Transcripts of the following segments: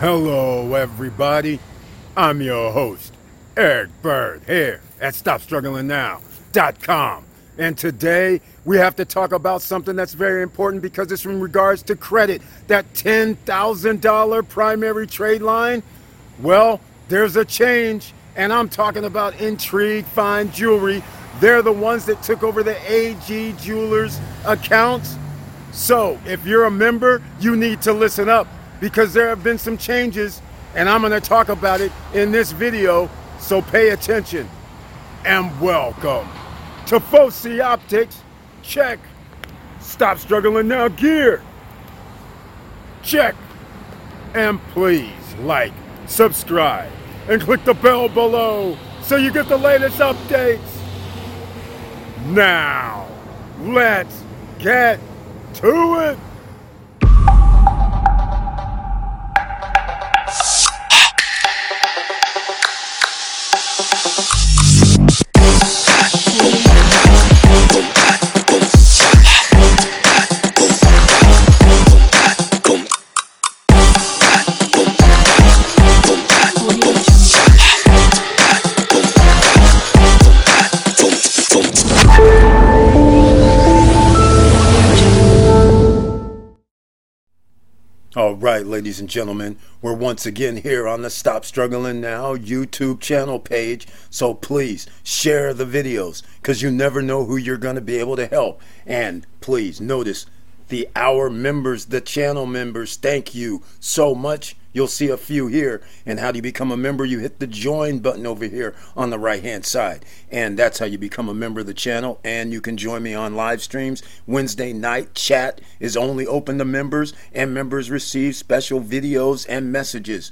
Hello, everybody. I'm your host, Eric Bird, here at StopStrugglingNow.com. And today we have to talk about something that's very important because it's in regards to credit. That $10,000 primary trade line. Well, there's a change, and I'm talking about Intrigue Fine Jewelry. They're the ones that took over the AG Jewelers accounts. So if you're a member, you need to listen up because there have been some changes and I'm going to talk about it in this video, so pay attention. And welcome to Foci Optics. Check. Stop struggling now, gear. Check. And please like, subscribe, and click the bell below so you get the latest updates. Now, let's get to it. Right, ladies and gentlemen, we're once again here on the Stop Struggling Now YouTube channel page. So please share the videos because you never know who you're going to be able to help. And please notice the our members, the channel members, thank you so much. You'll see a few here. And how do you become a member? You hit the join button over here on the right hand side. And that's how you become a member of the channel. And you can join me on live streams. Wednesday night chat is only open to members, and members receive special videos and messages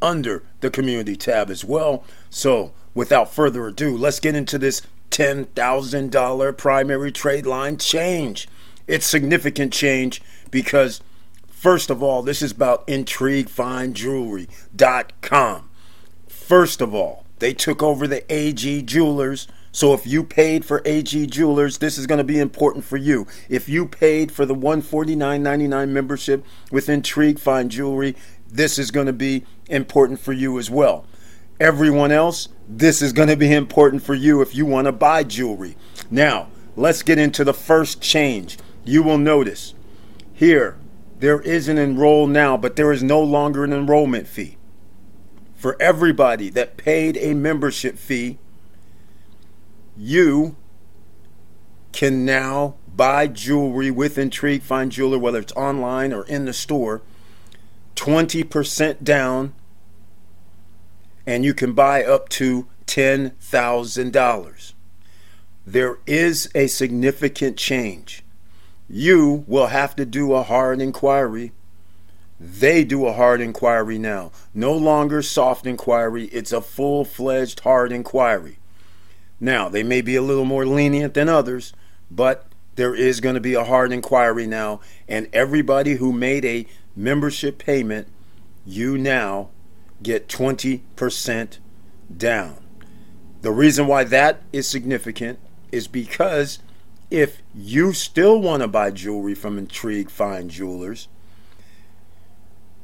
under the community tab as well. So without further ado, let's get into this $10,000 primary trade line change. It's significant change because First of all, this is about IntrigueFineJewelry.com. First of all, they took over the AG Jewelers. So if you paid for AG Jewelers, this is going to be important for you. If you paid for the $149.99 membership with Intrigue Fine Jewelry, this is going to be important for you as well. Everyone else, this is going to be important for you if you want to buy jewelry. Now, let's get into the first change. You will notice here there is an enroll now, but there is no longer an enrollment fee. For everybody that paid a membership fee, you can now buy jewelry with Intrigue Fine Jeweler, whether it's online or in the store, 20% down, and you can buy up to $10,000. There is a significant change you will have to do a hard inquiry. They do a hard inquiry now. No longer soft inquiry, it's a full fledged hard inquiry. Now, they may be a little more lenient than others, but there is going to be a hard inquiry now, and everybody who made a membership payment, you now get 20% down. The reason why that is significant is because if you still want to buy jewelry from Intrigue Fine Jewelers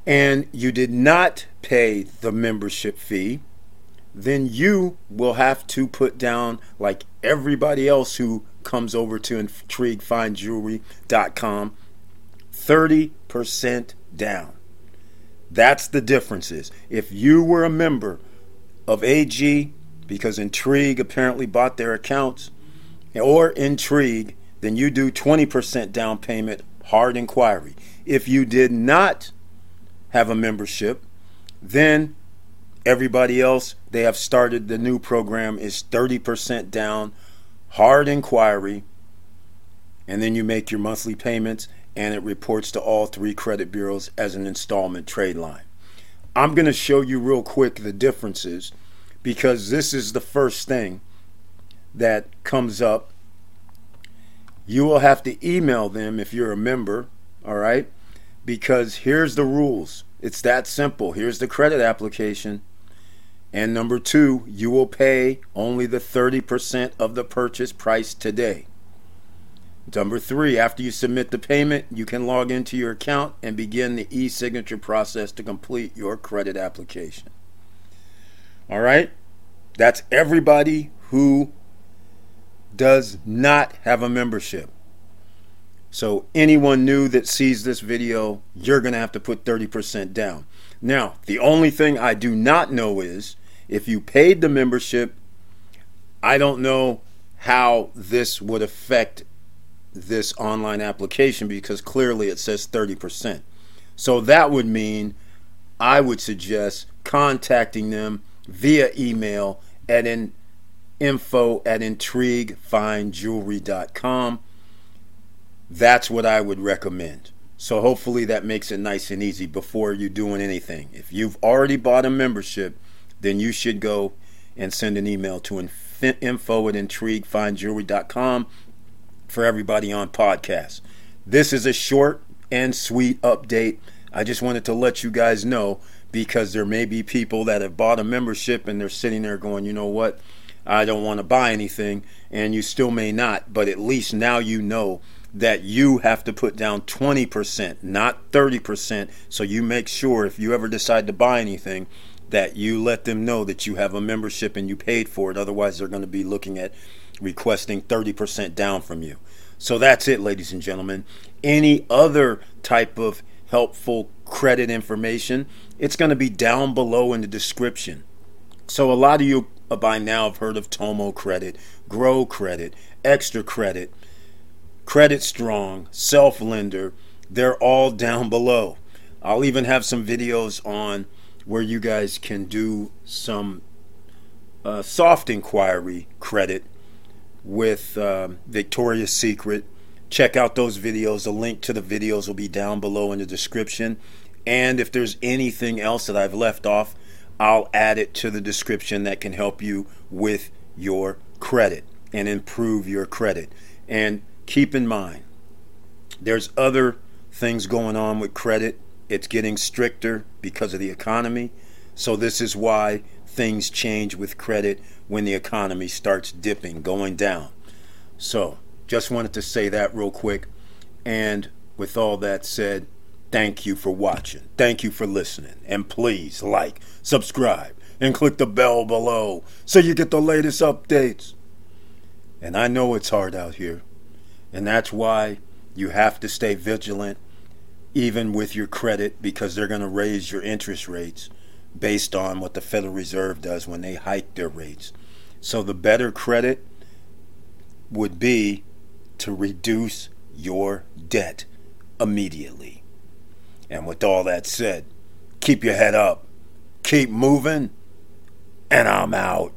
and you did not pay the membership fee, then you will have to put down, like everybody else who comes over to IntrigueFineJewelry.com, 30% down. That's the differences. If you were a member of AG, because Intrigue apparently bought their accounts, or intrigue, then you do 20% down payment, hard inquiry. If you did not have a membership, then everybody else, they have started the new program is 30% down, hard inquiry, and then you make your monthly payments and it reports to all three credit bureaus as an installment trade line. I'm going to show you real quick the differences because this is the first thing that comes up, you will have to email them if you're a member, all right? Because here's the rules. It's that simple. Here's the credit application. And number two, you will pay only the 30% of the purchase price today. Number three, after you submit the payment, you can log into your account and begin the e signature process to complete your credit application. All right? That's everybody who does not have a membership. So, anyone new that sees this video, you're going to have to put 30% down. Now, the only thing I do not know is if you paid the membership, I don't know how this would affect this online application because clearly it says 30%. So that would mean I would suggest contacting them via email at in info at intriguefinejewelry.com. That's what I would recommend. So hopefully that makes it nice and easy before you doing anything. If you've already bought a membership, then you should go and send an email to info at intriguefinejewelry.com for everybody on podcast. This is a short and sweet update. I just wanted to let you guys know because there may be people that have bought a membership and they're sitting there going, you know what? I don't want to buy anything, and you still may not, but at least now you know that you have to put down 20%, not 30%. So you make sure if you ever decide to buy anything, that you let them know that you have a membership and you paid for it. Otherwise, they're going to be looking at requesting 30% down from you. So that's it, ladies and gentlemen. Any other type of helpful credit information, it's going to be down below in the description. So a lot of you by now have heard of Tomo Credit, Grow Credit, Extra Credit, Credit Strong, Self Lender. They're all down below. I'll even have some videos on where you guys can do some uh, soft inquiry credit with um, Victoria's Secret. Check out those videos. The link to the videos will be down below in the description. And if there's anything else that I've left off, I'll add it to the description that can help you with your credit and improve your credit. And keep in mind, there's other things going on with credit. It's getting stricter because of the economy. So, this is why things change with credit when the economy starts dipping, going down. So, just wanted to say that real quick. And with all that said, thank you for watching. Thank you for listening. And please like, subscribe, and click the bell below so you get the latest updates. And I know it's hard out here. And that's why you have to stay vigilant, even with your credit, because they're going to raise your interest rates based on what the Federal Reserve does when they hike their rates. So the better credit would be to reduce your debt immediately. And with all that said, keep your head up, keep moving, and I'm out.